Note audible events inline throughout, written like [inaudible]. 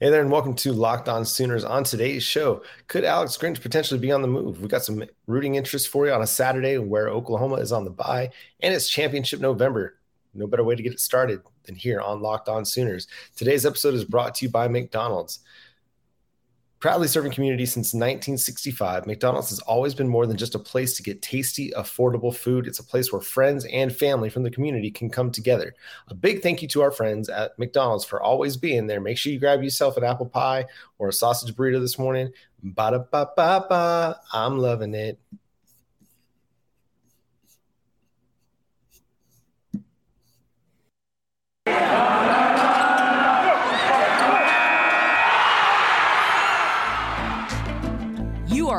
Hey there, and welcome to Locked On Sooners. On today's show, could Alex Grinch potentially be on the move? We've got some rooting interest for you on a Saturday where Oklahoma is on the bye and it's championship November. No better way to get it started than here on Locked On Sooners. Today's episode is brought to you by McDonald's. Proudly serving community since 1965, McDonald's has always been more than just a place to get tasty, affordable food. It's a place where friends and family from the community can come together. A big thank you to our friends at McDonald's for always being there. Make sure you grab yourself an apple pie or a sausage burrito this morning. Ba da ba ba ba. I'm loving it.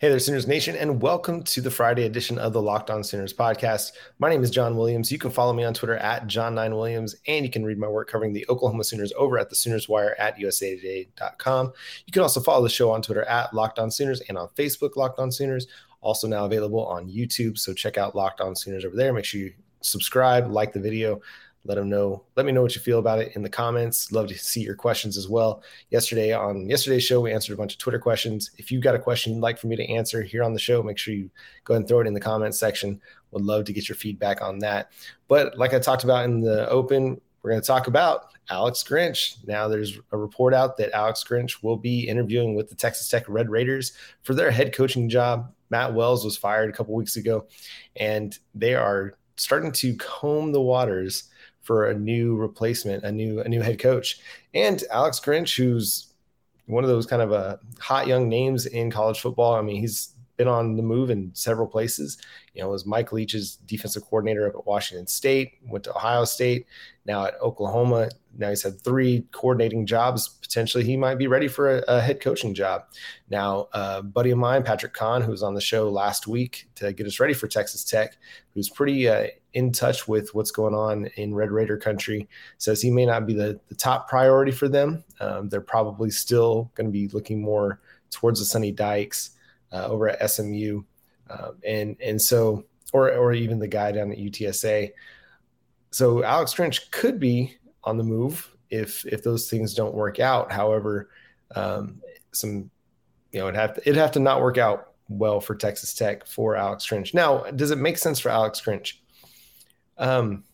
Hey there, Sooners Nation, and welcome to the Friday edition of the Locked On Sooners podcast. My name is John Williams. You can follow me on Twitter at John9Williams, and you can read my work covering the Oklahoma Sooners over at the Sooners Wire at usatoday.com. You can also follow the show on Twitter at Locked On Sooners and on Facebook, Locked On Sooners. Also now available on YouTube. So check out Locked On Sooners over there. Make sure you subscribe, like the video, let them know let me know what you feel about it in the comments. Love to see your questions as well. Yesterday on yesterday's show we answered a bunch of twitter questions. If you've got a question you'd like for me to answer here on the show make sure you go and throw it in the comments section. Would love to get your feedback on that. But like i talked about in the open we're going to talk about alex grinch. Now there's a report out that alex grinch will be interviewing with the texas tech red raiders for their head coaching job. Matt wells was fired a couple weeks ago and they are starting to comb the waters for a new replacement, a new a new head coach. And Alex Grinch, who's one of those kind of uh, hot young names in college football. I mean, he's been on the move in several places. You know, was Mike Leach's defensive coordinator up at Washington State, went to Ohio State, now at Oklahoma. Now he's had three coordinating jobs. Potentially, he might be ready for a, a head coaching job. Now, buddy of mine, Patrick Kahn, who was on the show last week to get us ready for Texas Tech, who's pretty uh, in touch with what's going on in Red Raider country, says he may not be the, the top priority for them. Um, they're probably still going to be looking more towards the Sonny Dykes uh, over at SMU, um, and and so or or even the guy down at UTSA. So Alex Grinch could be on the move if if those things don't work out. However, um, some you know it have to, it'd have to not work out well for Texas Tech for Alex Grinch. Now, does it make sense for Alex Grinch? Um,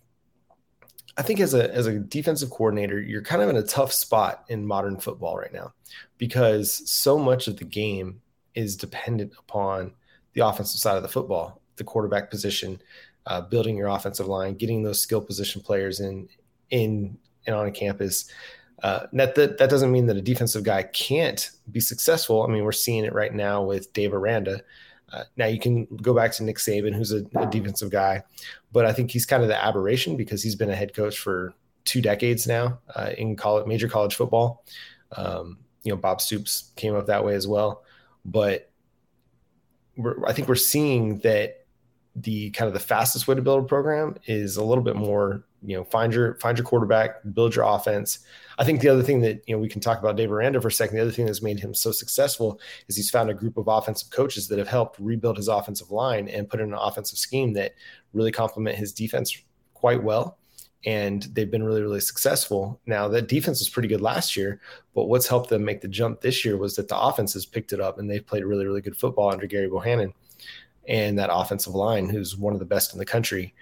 I think as a as a defensive coordinator, you're kind of in a tough spot in modern football right now because so much of the game is dependent upon the offensive side of the football, the quarterback position, uh, building your offensive line, getting those skill position players in in and on a campus. Uh, that, that that doesn't mean that a defensive guy can't be successful. I mean, we're seeing it right now with Dave Aranda. Uh, now you can go back to Nick Saban, who's a, a, defensive guy, but I think he's kind of the aberration because he's been a head coach for two decades now uh, in college, major college football. Um, you know, Bob Stoops came up that way as well but I think we're seeing that the kind of the fastest way to build a program is a little bit more you know find your find your quarterback build your offense i think the other thing that you know we can talk about dave aranda for a second the other thing that's made him so successful is he's found a group of offensive coaches that have helped rebuild his offensive line and put in an offensive scheme that really complement his defense quite well and they've been really, really successful. Now, that defense was pretty good last year, but what's helped them make the jump this year was that the offense has picked it up and they've played really, really good football under Gary Bohannon and that offensive line, who's one of the best in the country.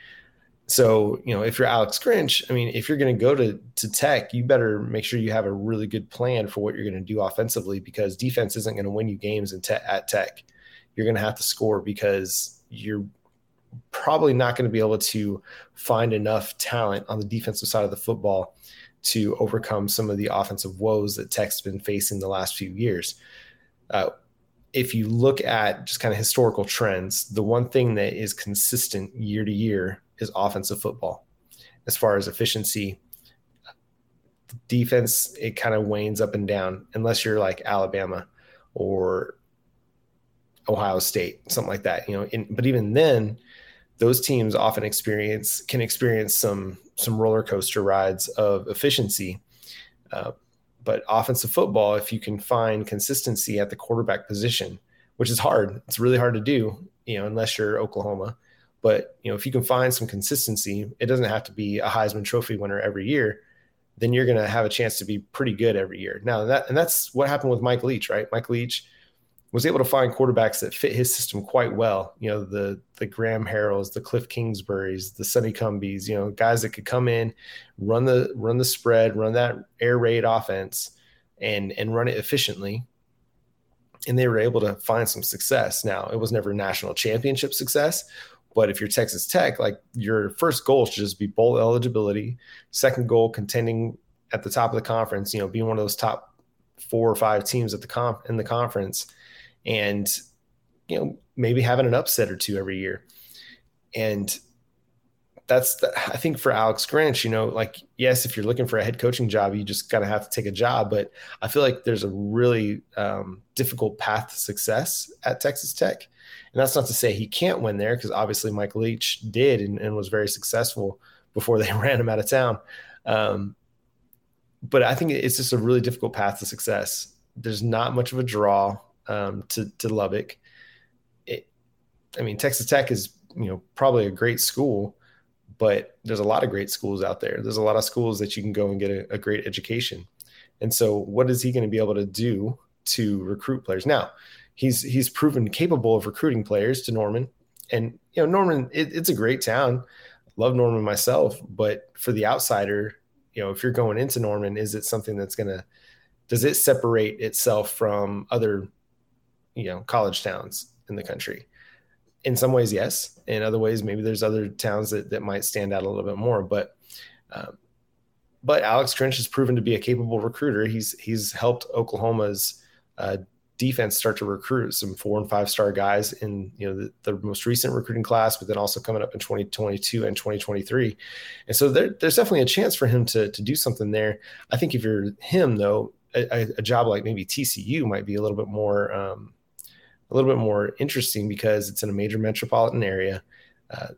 So, you know, if you're Alex Grinch, I mean, if you're going to go to to Tech, you better make sure you have a really good plan for what you're going to do offensively because defense isn't going to win you games te- at Tech. You're going to have to score because you're probably not going to be able to find enough talent on the defensive side of the football to overcome some of the offensive woes that Tech's been facing the last few years. Uh, if you look at just kind of historical trends, the one thing that is consistent year to year is offensive football. As far as efficiency, defense, it kind of wanes up and down unless you're like Alabama or Ohio State, something like that. You know, in, but even then, those teams often experience can experience some some roller coaster rides of efficiency Uh, but offensive football, if you can find consistency at the quarterback position, which is hard, it's really hard to do, you know, unless you're Oklahoma. But you know, if you can find some consistency, it doesn't have to be a Heisman Trophy winner every year. Then you're going to have a chance to be pretty good every year. Now that and that's what happened with Mike Leach, right? Mike Leach was able to find quarterbacks that fit his system quite well. You know, the the Graham Harrells, the Cliff Kingsburys, the Sonny Cumbies, you know, guys that could come in, run the run the spread, run that air raid offense and and run it efficiently. And they were able to find some success. Now, it was never national championship success, but if you're Texas Tech, like your first goal should just be bowl eligibility, second goal contending at the top of the conference, you know, being one of those top four or five teams at the comp in the conference and you know maybe having an upset or two every year. And that's the, i think for alex grinch you know like yes if you're looking for a head coaching job you just kind of have to take a job but i feel like there's a really um, difficult path to success at texas tech. And that's not to say he can't win there because obviously mike leach did and, and, was very successful before they [laughs] ran him out of town. Um, but i think it's just a really difficult path to success. There's not much of a draw um, to to Lubbock. It, I mean, Texas Tech is you know probably a great school, but there's a lot of great schools out there. There's a lot of schools that you can go and get a, a great education. And so, what is he going to be able to do to recruit players? Now, he's he's proven capable of recruiting players to Norman, and you know Norman, it, it's a great town. Love Norman myself, but for the outsider, you know, if you're going into Norman, is it something that's going to does it separate itself from other you know college towns in the country in some ways yes. In other ways maybe there's other towns that, that might stand out a little bit more but um, but alex grinch has proven to be a capable recruiter. He's he's helped oklahoma's uh, defense start to recruit some four and five star guys in you know the, the, most recent recruiting class but then also coming up in 2022 and 2023 and so there, there's definitely a chance for him to, to do something there. I think if you're him though a, a job like maybe tcu might be a little bit more um, a little bit more interesting because it's in a major metropolitan area. Uh,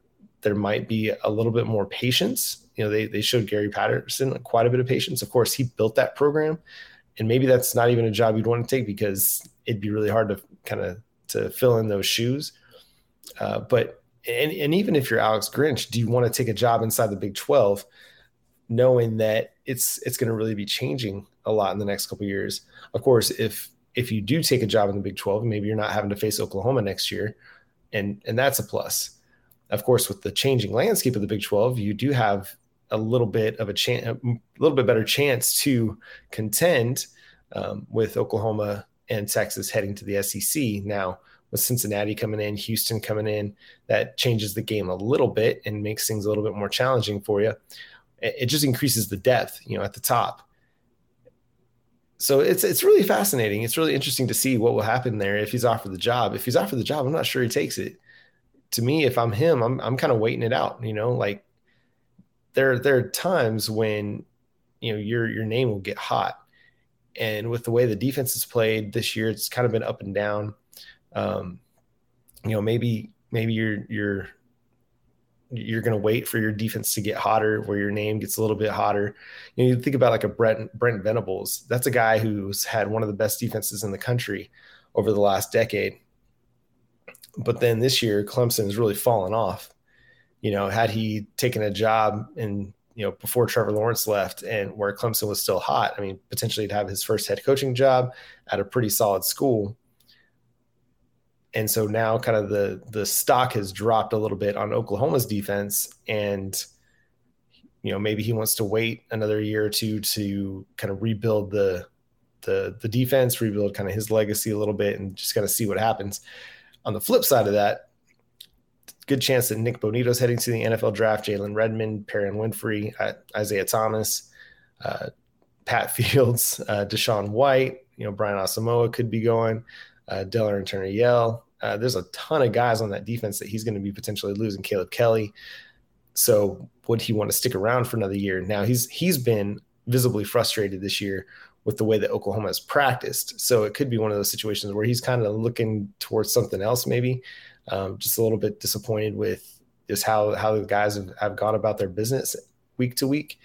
there might be a little bit more patience. You know, they they showed Gary Patterson quite a bit of patience. Of course, he built that program, and maybe that's not even a job you'd want to take because it'd be really hard to kind of to fill in those shoes. Uh, but and and even if you're Alex Grinch, do you want to take a job inside the Big Twelve, knowing that it's it's going to really be changing a lot in the next couple years? Of course, if if you do take a job in the Big 12, maybe you're not having to face Oklahoma next year, and and that's a plus. Of course, with the changing landscape of the Big 12, you do have a little bit of a chance, a little bit better chance to contend um, with Oklahoma and Texas heading to the SEC. Now, with Cincinnati coming in, Houston coming in, that changes the game a little bit and makes things a little bit more challenging for you. It just increases the depth, you know, at the top so it's it's really fascinating. It's really interesting to see what will happen there if he's offered the job. If he's offered the job, I'm not sure he takes it. To me, if I'm him, I'm I'm kind of waiting it out. You know, like there there are times when you know your your name will get hot, and with the way the defense has played this year, it's kind of been up and down. Um, you know, maybe maybe you're you're you're going to wait for your defense to get hotter, where your name gets a little bit hotter. You, know, you think about like a Brent Brent Venables. That's a guy who's had one of the best defenses in the country over the last decade. But then this year, Clemson has really fallen off. You know, had he taken a job in you know before Trevor Lawrence left and where Clemson was still hot, I mean, potentially to have his first head coaching job at a pretty solid school and so now kind of the the stock has dropped a little bit on Oklahoma's defense and you know maybe he wants to wait another year or two to kind of rebuild the the the defense rebuild kind of his legacy a little bit and just kind of see what happens. On the flip side of that good chance that Nik Bonitto's heading to the NFL draft Jalen Redmond Perrion Winfrey uh, Isaiah Thomas uh, Pat [laughs] Fields uh, DaShaun White you know Brian Asamoah could be going uh, and Turner Yell. Uh, there's a ton of guys on that defense that he's going to be potentially losing. Caleb Kelly. So would he want to stick around for another year? Now he's he's been visibly frustrated this year with the way that Oklahoma has practiced. So it could be one of those situations where he's kind of looking towards something else, maybe. Um, just a little bit disappointed with just how how the guys have, have gone about their business week to week.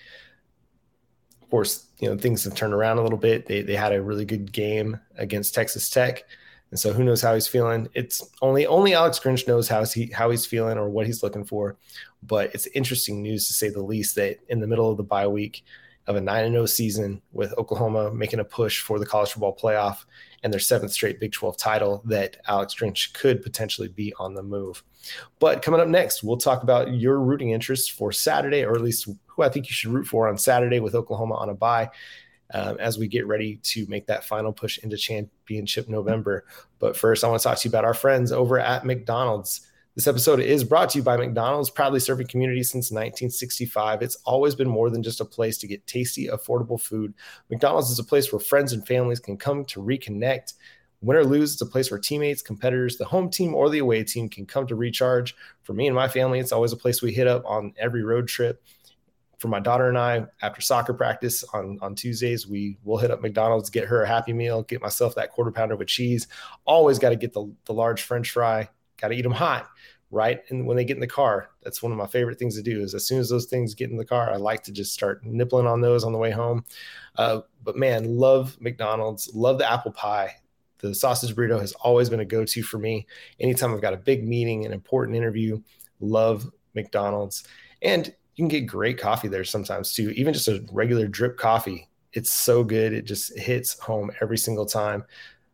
of course, you know things have turned around a little bit. They they had a really good game against Texas Tech, and so who knows how he's feeling? It's only only Alex Grinch knows how he how he's feeling or what he's looking for. But it's interesting news to say the least that in the middle of the bye week of a 9 0 season with Oklahoma making a push for the college football playoff and their seventh straight Big 12 title, that Alex Grinch could potentially be on the move. But coming up next, we'll talk about your rooting interests for Saturday, or at least who I think you should root for on Saturday with Oklahoma on a bye. Um, as we get ready to make that final push into championship November. But first, I want to talk to you about our friends over at McDonald's. This episode is brought to you by McDonald's, proudly serving communities since 1965. It's always been more than just a place to get tasty, affordable food. McDonald's is a place where friends and families can come to reconnect. Win or lose, it's a place where teammates, competitors, the home team, or the away team can come to recharge. For me and my family, it's always a place we hit up on every road trip. For my daughter and I, after soccer practice on, on Tuesdays, we will hit up McDonald's, get her a happy meal, get myself that quarter pounder with cheese. Always got to get the, the large French fry, got to eat them hot right? And when they get in the car that's one of my favorite things to do is as soon as those things get in the car i like to just start nibbling on those on the way home. Uh, but man love mcdonald's love the apple pie. The sausage burrito has always been a go-to for me. Anytime i've got a big meeting an important interview love mcdonald's. And you can get great coffee there sometimes too even just a regular drip coffee it's so good it just hits home every single time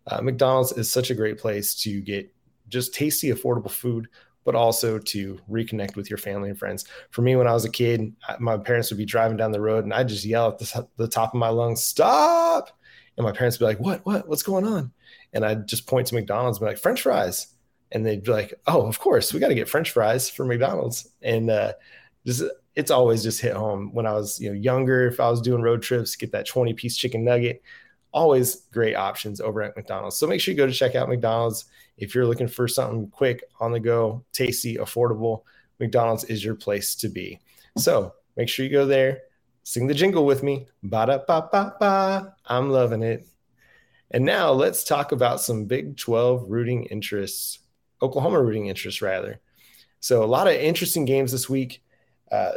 uh, mcdonald's is such a great place to get just tasty affordable food but also to reconnect with your family and friends. For me, when I was a kid, my parents would be driving down the road and I'd just yell at the, the top of my lungs, stop. And my parents would be like, what, what, what's going on? And I'd just point to McDonald's and be like, French fries. And they'd be like, oh, of course, we got to get French fries for McDonald's. And uh, just, it's always just hit home when I was, you know, younger, if I was doing road trips, get that 20 piece chicken nugget, always great options over at McDonald's. So make sure you go to check out McDonald's. If you're looking for something quick, on the go, tasty, affordable, McDonald's is your place to be. So make sure you go there, sing the jingle with me. Ba da ba ba ba. I'm loving it. And now let's talk about some Big 12 rooting interests, Oklahoma rooting interests, rather. So, a lot of interesting games this week. Uh,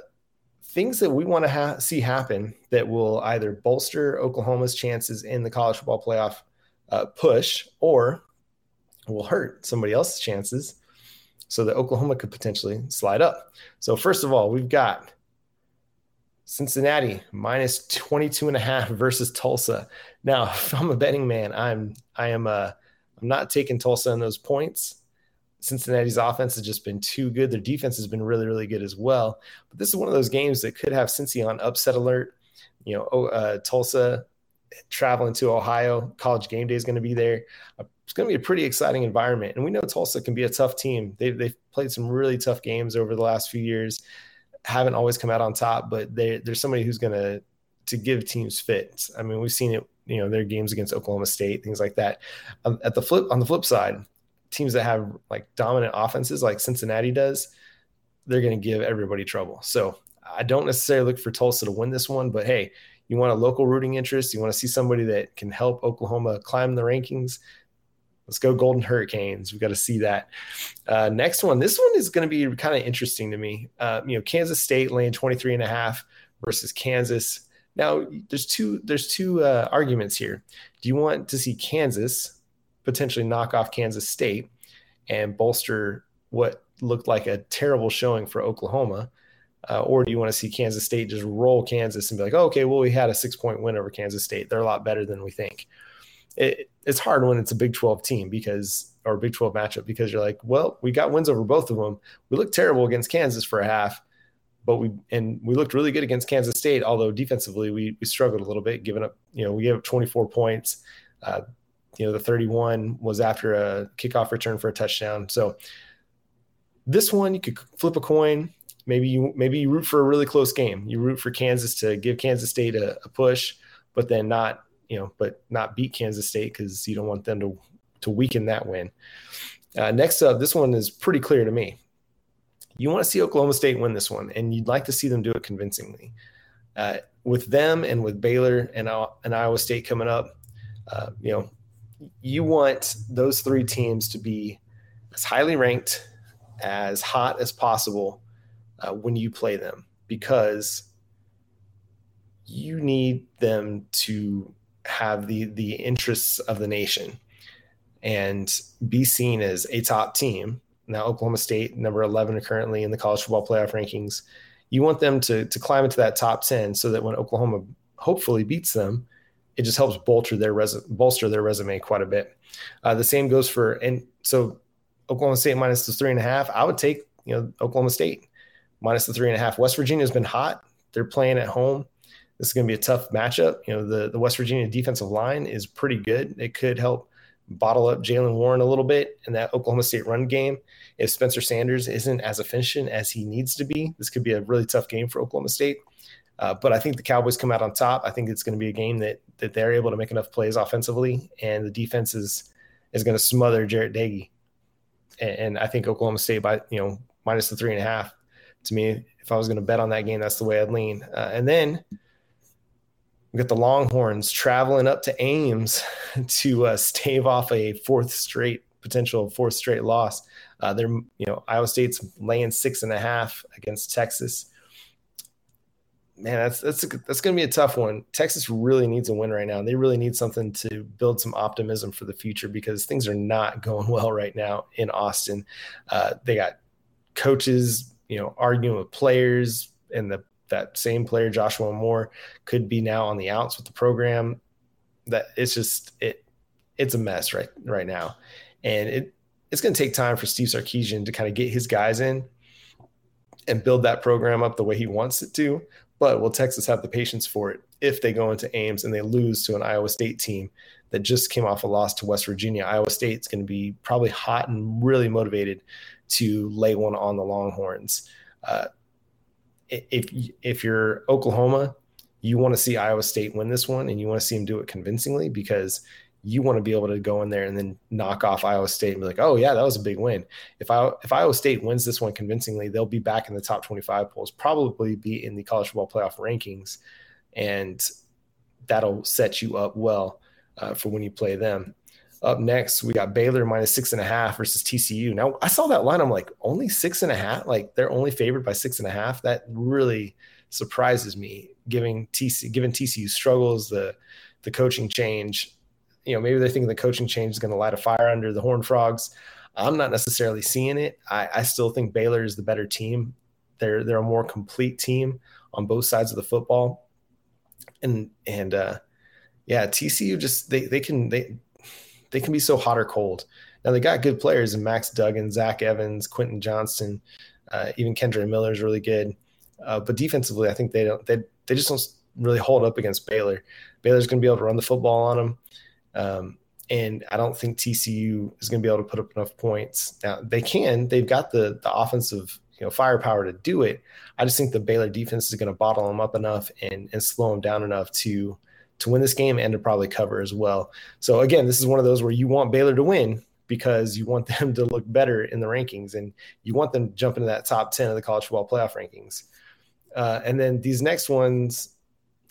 things that we want to ha- see happen that will either bolster Oklahoma's chances in the college football playoff uh, push or will hurt somebody else's chances so that Oklahoma could potentially slide up. So, first of all, we've got Cincinnati minus 22 and a half versus Tulsa. Now, [laughs] if I'm a betting man, I'm I am uh I'm not taking Tulsa in those points. Cincinnati's offense has just been too good. Their defense has been really, really good as well. But this is one of those games that could have Cincy on upset alert. You know, oh, uh, Tulsa traveling to Ohio, college game day is going to be there. It's going to be a pretty exciting environment. And we know Tulsa can be a tough team. They've, they've played some really tough games over the last few years, haven't always come out on top, but there's somebody who's going to to give teams fits. I mean, we've seen it, you know, their games against Oklahoma State, things like that. Um, at the flip, on the flip side, teams that have like dominant offenses like Cincinnati does, they're going to give everybody trouble. So I don't necessarily look for Tulsa to win this one, but hey, you want a local rooting interest, you want to see somebody that can help Oklahoma climb the rankings. Let's go Golden Hurricanes. We've got to see that. Uh, next one. This one is going to be kind of interesting to me. Uh, you know, Kansas State laying 23 and a half versus Kansas. Now, there's two there's two uh, arguments here. Do you want to see Kansas potentially knock off Kansas State and bolster what looked like a terrible showing for Oklahoma? Uh, or do you want to see Kansas State just roll Kansas and be like, oh, okay, well, we had a six point win over Kansas State. They're a lot better than we think. It, it's hard when it's a Big 12 team because, or Big 12 matchup, because you're like, well, we got wins over both of them. We looked terrible against Kansas for a half, but we, and we looked really good against Kansas State, although defensively we, we struggled a little bit, giving up, you know, we gave up 24 points. Uh, you know, the 31 was after a kickoff return for a touchdown. So this one, you could flip a coin. Maybe you maybe you root for a really close game. You root for Kansas to give Kansas State a, a push, but then not you know, but not beat Kansas State because you don't want them to to weaken that win. Uh, next up, this one is pretty clear to me. You want to see Oklahoma State win this one, and you'd like to see them do it convincingly. Uh, with them and with Baylor and, and Iowa State coming up, uh, you know, you want those three teams to be as highly ranked, as hot as possible uh, when you play them, because you need them to have the the interests of the nation and be seen as a top team. Now, Oklahoma State, number 11 currently in the college football playoff rankings. You want them to, to climb into that top 10 so that when Oklahoma hopefully beats them, it just helps bolster their res- bolster their resume quite a bit. Uh, the same goes for and so Oklahoma State minus the three and a half. I would take you know Oklahoma State minus the three and a half. West Virginia has been hot. They're playing at home. This is going to be a tough matchup. You know the the West Virginia defensive line is pretty good. It could help bottle up Jaylen Warren a little bit in that Oklahoma State run game. If Spencer Sanders isn't as efficient as he needs to be, this could be a really tough game for Oklahoma State. Uh, but I think the Cowboys come out on top. I think it's going to be a game that that they're able to make enough plays offensively, and the defense is is going to smother Jarret Doege. And, and, I think Oklahoma State by you know minus the three and a half. To me, if I was going to bet on that game, that's the way I'd lean. Uh, and then we got the Longhorns traveling up to Ames [laughs] to uh, stave off a fourth straight potential fourth straight loss. Uh, they're you know Iowa State's laying six and a half against Texas man, that's that's a, that's going to be a tough one. Texas really needs a win right now. and They really need something to build some optimism for the future because things are not [laughs] going well right now in Austin. Uh, they got coaches, you know, arguing with players, and the that same player Joshua Moore could be now on the outs with the program. That it's just it it's a mess right right now, and it it's going to take time for Steve Sarkisian to kind of get his guys in and build that program up the way he wants it to. But will Texas have the patience for it if they go into Ames and they lose to an Iowa State team that just came off a loss to West Virginia? Iowa State's going to be probably hot and really motivated to lay one on the Longhorns. Uh, if if you're Oklahoma, you want to see Iowa State win this one, and you want to see them do it convincingly because you want to be able to go in there and then knock off Iowa State and be like, oh yeah, that was a big win. If I if Iowa State wins this one convincingly, they'll be back in the top 25 polls, probably be in the college football playoff rankings, and that'll set you up well uh, for when you play them. Up next, we got Baylor minus six and a half versus TCU. Now I saw that line, I'm like, only six and a half, like they're only favored by six and a half. That really surprises me, giving TC given TCU struggles, the the coaching change you know, maybe they're thinking the coaching change is going to light a fire under the Horned Frogs. I'm not necessarily seeing it. I, I still think Baylor is the better team. They're they're a more complete team on both sides of the football, and and uh, yeah, TCU just they they can they they can be so hot or cold. Now they got good players in Max Duggan, Zach Evans, Quentin Johnston, uh, even Kendre Miller is really good. Uh, but defensively, I think they don't they they just don't really hold up against Baylor. Baylor's going to be able to run the football on them. Um, and I don't think TCU is going to be able to put up enough points. Now they can; they've got the the offensive you know firepower to do it. I just think the Baylor defense is going to bottle them up enough and and slow them down enough to to win this game and to probably cover as well. So again, this is one of those where you want Baylor to win because you want [laughs] them to look better in the rankings and you want them to jump into that top 10 of the college football playoff rankings. Uh, and then these next ones,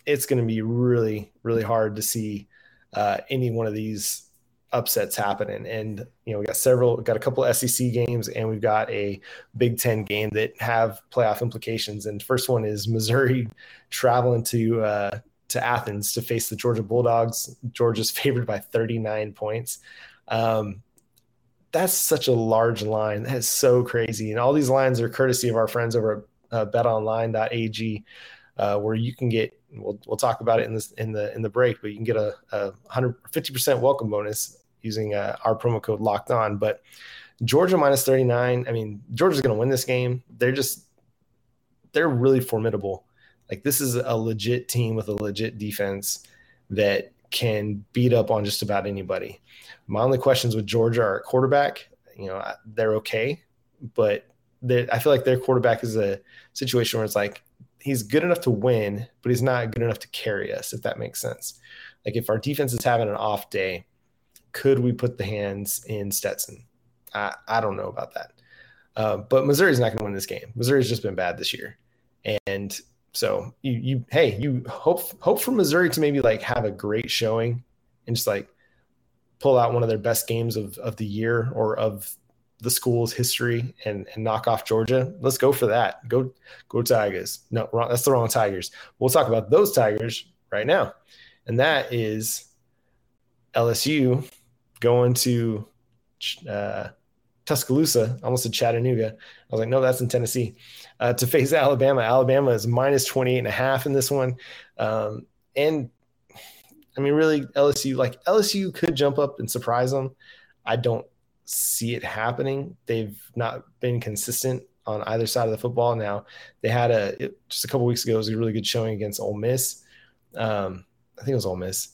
it's going to be really, really hard to see uh, any one of these upsets happening. And you know, we got several, got a couple SEC games, and we've got a Big Ten game that have playoff implications. And first one is Missouri [laughs] traveling to uh, to Athens to face the Georgia Bulldogs. Georgia's [laughs] favored by 39 points. Um, that's such a large line. That is so crazy. And all these lines are courtesy of our friends over at uh, betonline.ag, uh, where you can get we'll we'll talk about it in this in the in the break, but you can get a, a 150 percent welcome bonus using uh, our promo code locked on. But Georgia minus 39. I mean, Georgia's going to win this game. They're just they're really formidable. Like this is a legit team with a legit defense that can beat up on just about anybody. My only questions with Georgia are quarterback. You know, they're okay, but I feel like their quarterback is a situation where it's like he's good enough to win, but he's not good enough to carry us, if that makes sense. Like if our defense is having an off day, could we put the hands in Stetson? I, I don't know about that. Uh, but Missouri's not going to win this game. Missouri's just been bad this year, and so you you hey you hope hope for Missouri to maybe like have a great showing and just like pull out one of their best games of of the year or of the school's history and, and knock off Georgia, let's go for that. Go go Tigers. No, wrong, that's the wrong Tigers. We'll talk about those Tigers right now, and that is LSU going to uh, Tuscaloosa, almost to Chattanooga. I was like, no, that's in Tennessee. Uh, to face [laughs] Alabama. Alabama is minus 28 and a half in this one. Um, and I mean, really, LSU, like LSU could jump up and surprise them. I don't see it happening. They've not been consistent on either side of the football. Now they had a just a couple weeks ago it was a really good showing against Ole Miss. Um, I think it was Ole Miss,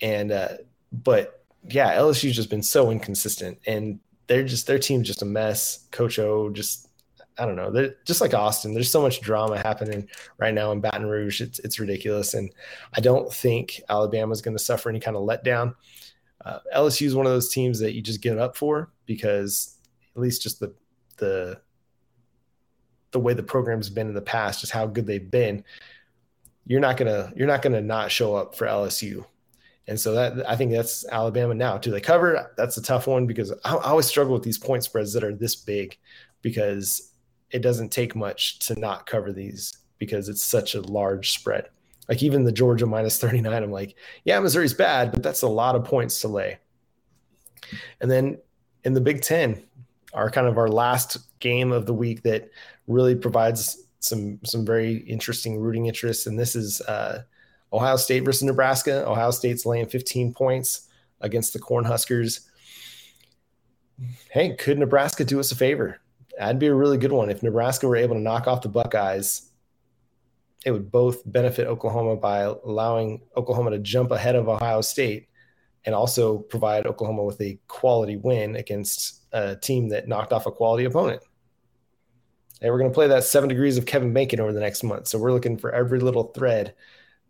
and uh, but yeah, LSU's just been so inconsistent, and they're just their team's just a mess. Coach O just I don't know. They're just like Austin. There's so much drama happening right now in Baton Rouge. It's it's ridiculous, and I don't think Alabama's going to suffer any kind of letdown uh, LSU is one of those teams that you just get up for because at least just the the the way the program's been in the past, just how good they've been, you're not gonna you're not gonna not show up for LSU. And so that I think that's Alabama now. Do they cover? That's a tough one because I, I always struggle with these point spreads that are this big because it doesn't take much to not cover these because it's such a large spread. Like even the Georgia minus 39, I'm like, yeah, Missouri's bad, but that's a lot of points to lay. And then in the Big Ten, our kind of our last game of the week that really provides some some very interesting rooting interest. And this is uh, Ohio State versus Nebraska. Ohio State's laying 15 points against the Cornhuskers. Hey, could Nebraska do us a favor? That'd be a really good one if Nebraska were able to knock off the Buckeyes it would both benefit Oklahoma by allowing Oklahoma to jump ahead of Ohio State and also provide Oklahoma with a quality win against a team that knocked off a quality opponent. And we're going to play that seven degrees of Kevin Bacon over the next month. So we're looking for every little thread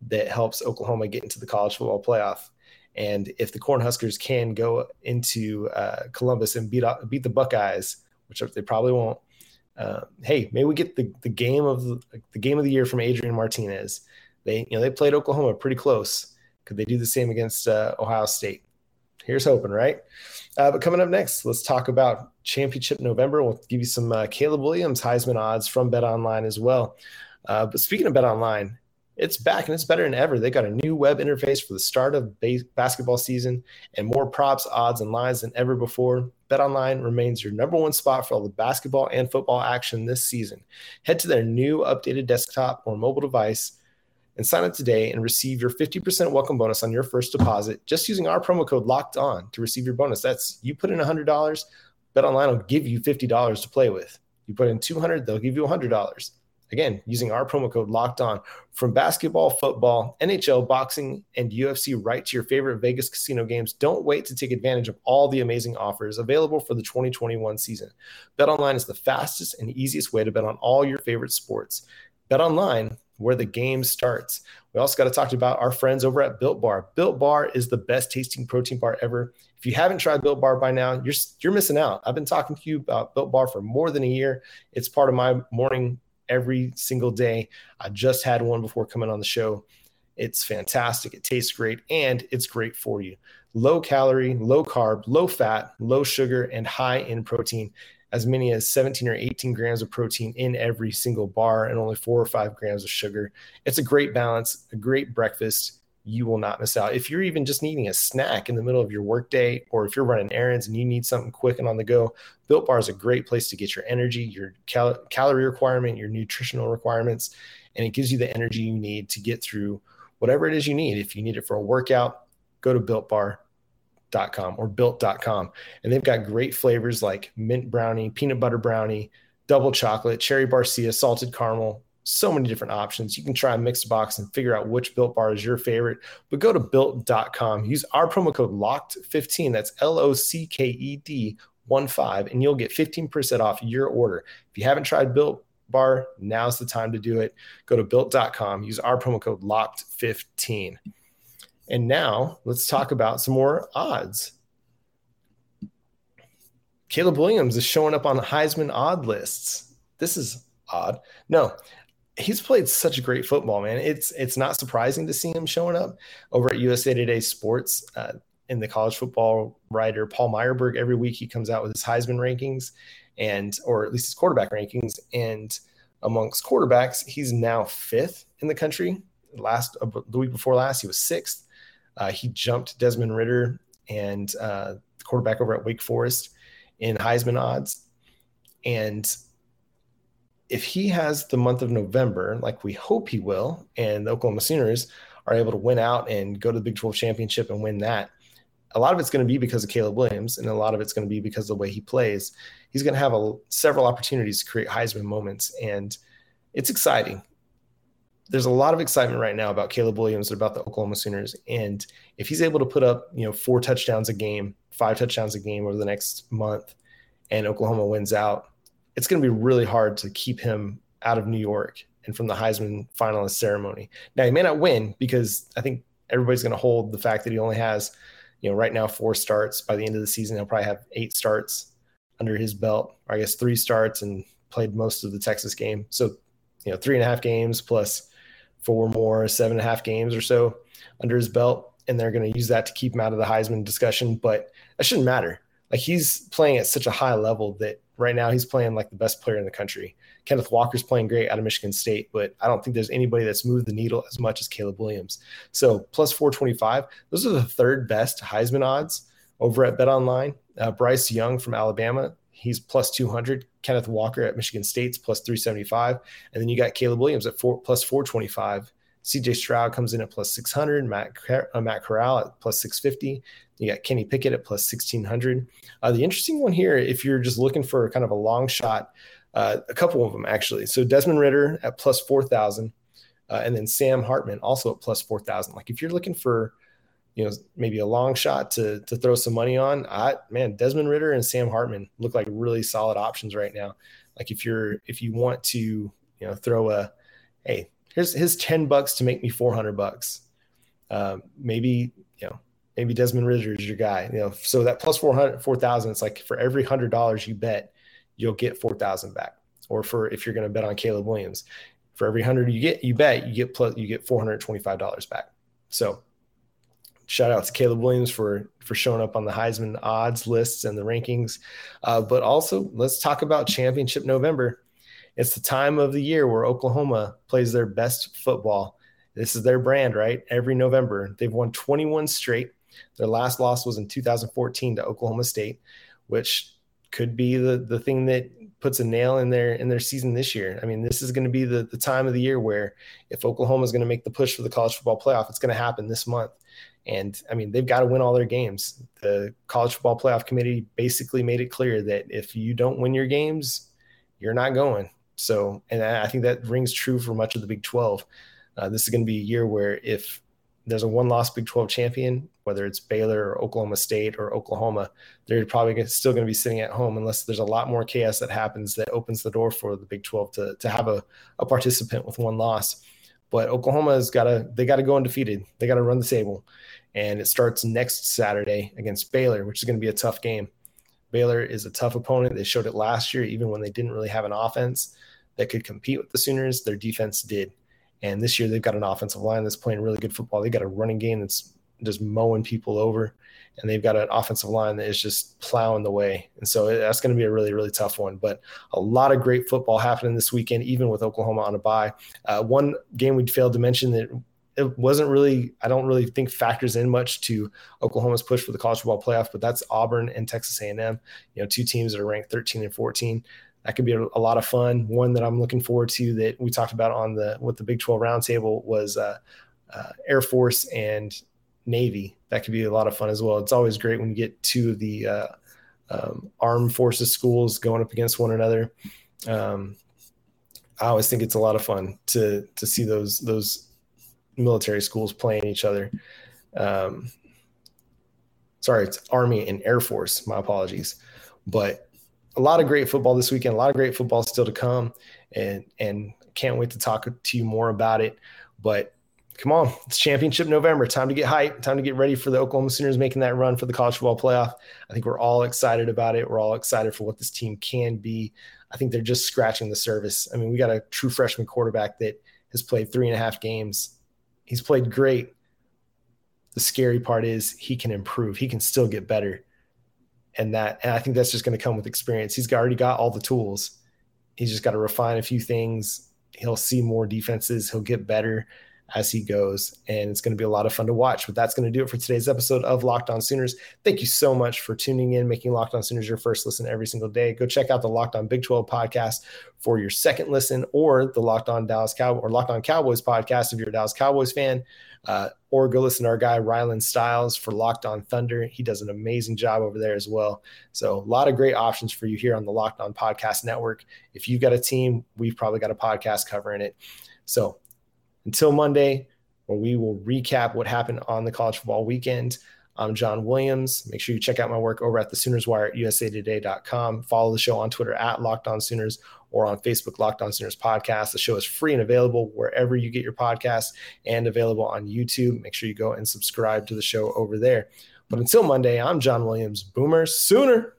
that helps Oklahoma get into the college football playoff. And if the Cornhuskers can go into uh, Columbus and beat beat the Buckeyes, which they probably won't, uh, hey, maybe we get the, the game of the, the game of the year from Adrian Martinez. They you know they played Oklahoma pretty close. Could they do the same against uh, Ohio State? Here's hoping, right? Uh, but coming up next, let's talk about Championship November. We'll give you some uh, Caleb Williams Heisman odds from Bet Online as well. Uh, but speaking of Bet Online, it's back and it's better than ever. They got a new web interface for the start of base- basketball season and more props, odds, and lines than ever before. BetOnline remains your number one spot for all the basketball and football action this season. Head to their new updated desktop or mobile device and sign up today and receive your 50% welcome bonus on your first deposit just using our promo code locked on to receive your bonus. That's you put in $100, BetOnline will give you $50 to play with. You put in 200, they'll give you $100. Again, using our promo code locked on from basketball, football, NHL, boxing, and UFC right to your favorite Vegas casino games. Don't wait to take advantage of all the amazing offers available for the 2021 season. Bet online is the fastest and easiest way to bet on all your favorite sports. Bet online where the game starts. We also got to talk about our friends over at Built Bar. Built Bar is the best tasting protein bar ever. If you haven't tried Built Bar by now, you're you're missing out. I've been talking to you about Built Bar for more than a year. It's part of my morning every single day. I just had one before coming on the show. It's fantastic. It tastes great and it's great for you. Low calorie, low carb, low fat, low sugar, and high in protein. As many as 17 or 18 grams of protein in every single bar and only four or five grams of sugar. It's a great balance, a great breakfast you will not miss out. If you're even just needing a snack in the middle of your workday, or if you're running errands and you need something quick and on the go, Built Bar is a great place to get your energy, your cal- calorie requirement, your nutritional requirements, and it gives you the energy you need to get through whatever it is you need. If you need it for a workout, go to builtbar.com or built.com. And they've got great flavors like mint brownie, peanut butter brownie, double chocolate, cherry barcia, salted caramel, so many different options. You can try a mixed box and figure out which built bar is your favorite. But go to built.com, use our promo code locked15. That's L O C K E D 1 5, and you'll get 15% off your order. If you haven't tried built bar, now's the time to do it. Go to built.com, use our promo code locked15. And now let's talk about some more odds. Caleb Williams is showing up on the Heisman odd lists. This is odd. No, he's played such great football, man. It's it's not surprising to see him showing up over at USA Today Sports. Uh, in the college football writer Paul Myerberg. Every week he comes out with his Heisman rankings and or at least his quarterback rankings. And amongst quarterbacks, he's now fifth in the country. Last uh, the week before last, he was sixth. Uh, he jumped Desmond Ridder and uh, the quarterback over at Wake Forest in Heisman odds. And if he has the month of November, like we hope he will, and the Oklahoma Sooners are able to win out and go to the Big 12 championship and win that, a lot of it's going to be because of Caleb Williams, and a lot of it's going to be because of the way he plays. He's going to have a, several opportunities to create Heisman moments, and it's exciting. There's a lot of excitement right now about Caleb Williams and about the Oklahoma Sooners, and if he's able to put up, you know, four touchdowns a game, five touchdowns a game over the next month, and Oklahoma wins out, it's going to be really hard to keep him out of New York and from the Heisman finalist ceremony. Now he may not win because I think everybody's going to hold the fact that he only has you know, right now four starts. By the end of the season, he'll probably have eight starts under his belt, or I guess three starts and played most of the Texas game. So, you know, three and a half games plus four more, seven and a half games or so under his belt. And they're going to use that to keep him out of the Heisman discussion. But that shouldn't matter. Like he's playing at such a high level that right now he's playing like the best player in the country. Kenneth Walker's playing great out of Michigan State, but I don't think there's anybody that's moved the needle as much as Caleb Williams. So plus 425, those are the third best Heisman odds over at Bet Online. Uh, Bryce Young from Alabama, he's plus 200. Kenneth Walker at Michigan State's plus 375. And then you got Caleb Williams at four, plus 425. CJ Stroud comes in at plus 600, Matt, uh, Matt Corral at plus 650. You got Kenny Pickett at plus 1600. Uh, the interesting one here, if you're just looking for kind of a long shot, uh, a couple of them actually. So Desmond Ridder at plus 4,000, uh, and then Sam Hartman also at plus 4,000. Like if you're looking for, you know, maybe a long shot to to throw some money on, I man, Desmond Ridder and Sam Hartman look like really solid options right now. Like if you're if you want to, you know, throw a, hey, here's his 10 bucks to make me 400 bucks. Um, maybe you know maybe Desmond Ridder is your guy. You know, so that plus 400, 4,000, it's like for every hundred dollars you bet, you'll get 4,000 back. Or for, if you're going to bet on Caleb Williams, for every hundred you get, you bet you get plus, you get $425 back. So shout out to Caleb Williams for, for showing up on the Heisman odds lists and the rankings. Uh, but also let's talk about championship November. It's the time of the year where Oklahoma plays their best football. This is their brand, right? Every November, they've won 21 straight. Their last loss was in 2014 to Oklahoma State, which could be the the thing that puts a nail in their in their season this year. I mean, this is going to be the the time of the year where if Oklahoma is going to make the push for the college football playoff, it's going to happen this month. And I mean, they've got to win all their games. The college football playoff committee basically made it clear that if you don't win your games, you're not going. So, and I think that rings true for much of the Big 12. Uh, this is going to be a year where if there's a one loss Big 12 champion, whether it's Baylor or Oklahoma State or Oklahoma, they're probably still going to be sitting at home unless there's a lot more chaos that happens that opens the door for the Big 12 to, to have a, a participant with one loss. But Oklahoma has got to they got to go undefeated. They got to run the table, and it starts next Saturday against Baylor, which is going to be a tough game. Baylor is a tough opponent. They showed it last year, even when they didn't really have an offense that could compete with the Sooners. Their defense did. And this year they've got an offensive line that's playing really good football. They've got a running game that's just mowing people over, and they've got an offensive line that is just plowing the way. And so that's going to be a really, really tough one. But a lot of great football happening this weekend, even with Oklahoma on a bye. Uh, one game we failed to mention that it wasn't really, I don't really think factors in much to Oklahoma's push for the college football playoff, but that's Auburn and Texas A&M. You know, two teams that are ranked 13 and 14 that could be a, a, lot of fun. One that I'm looking forward to that we talked about on the with the Big 12 roundtable was uh, uh, Air Force and Navy. That could be a lot of fun as well. It's always great when you get two of the uh, um, armed forces schools going up against one another. Um, I always think it's a lot of fun to to see those those military schools playing each other. Um, sorry, it's Army and Air Force. My apologies, but a lot of great football this weekend. A lot of great football still to come, and and can't wait to talk to you more about it. But come on, it's championship November. Time to get hyped. Time to get ready for the Oklahoma Sooners making that run for the college football playoff. I think we're all excited about it. We're all excited for what this team can be. I think they're just scratching the surface. I mean, we got a true freshman quarterback that has played three and a half games. He's played great The scary part is he can improve. He can still get better. And that, and I think that's just going to come with experience. He's already got all the tools. He's just got to refine a few things. He'll see more defenses. He'll get better as he goes. And it's going to be a lot of fun to watch. But that's going to do it for today's episode of Locked On Sooners. Thank you so much for tuning in, making Locked On Sooners your first listen every single day. Go check out the Locked On Big 12 podcast for your second listen, or the Locked On Dallas Cow or Locked On Cowboys podcast if you're a Dallas Cowboys fan. Uh, or go listen to our guy Rylan Stiles for Locked On Thunder. He does an amazing job over there as well. So a lot of great options for you here on the Locked On Podcast Network. If you've got a team, we've probably got a podcast covering it. So until Monday, where we will recap what happened on the college football weekend. I'm John Williams. Make sure you check out my work over at the Sooners Wire at usatoday.com. Follow the show on Twitter at Locked On Sooners or on Facebook, Locked On Sooners Podcast. The show is free and available wherever you get your podcasts and available on YouTube. Make sure you go and subscribe to the show over there. But until Monday, I'm John Williams. Boomer Sooner.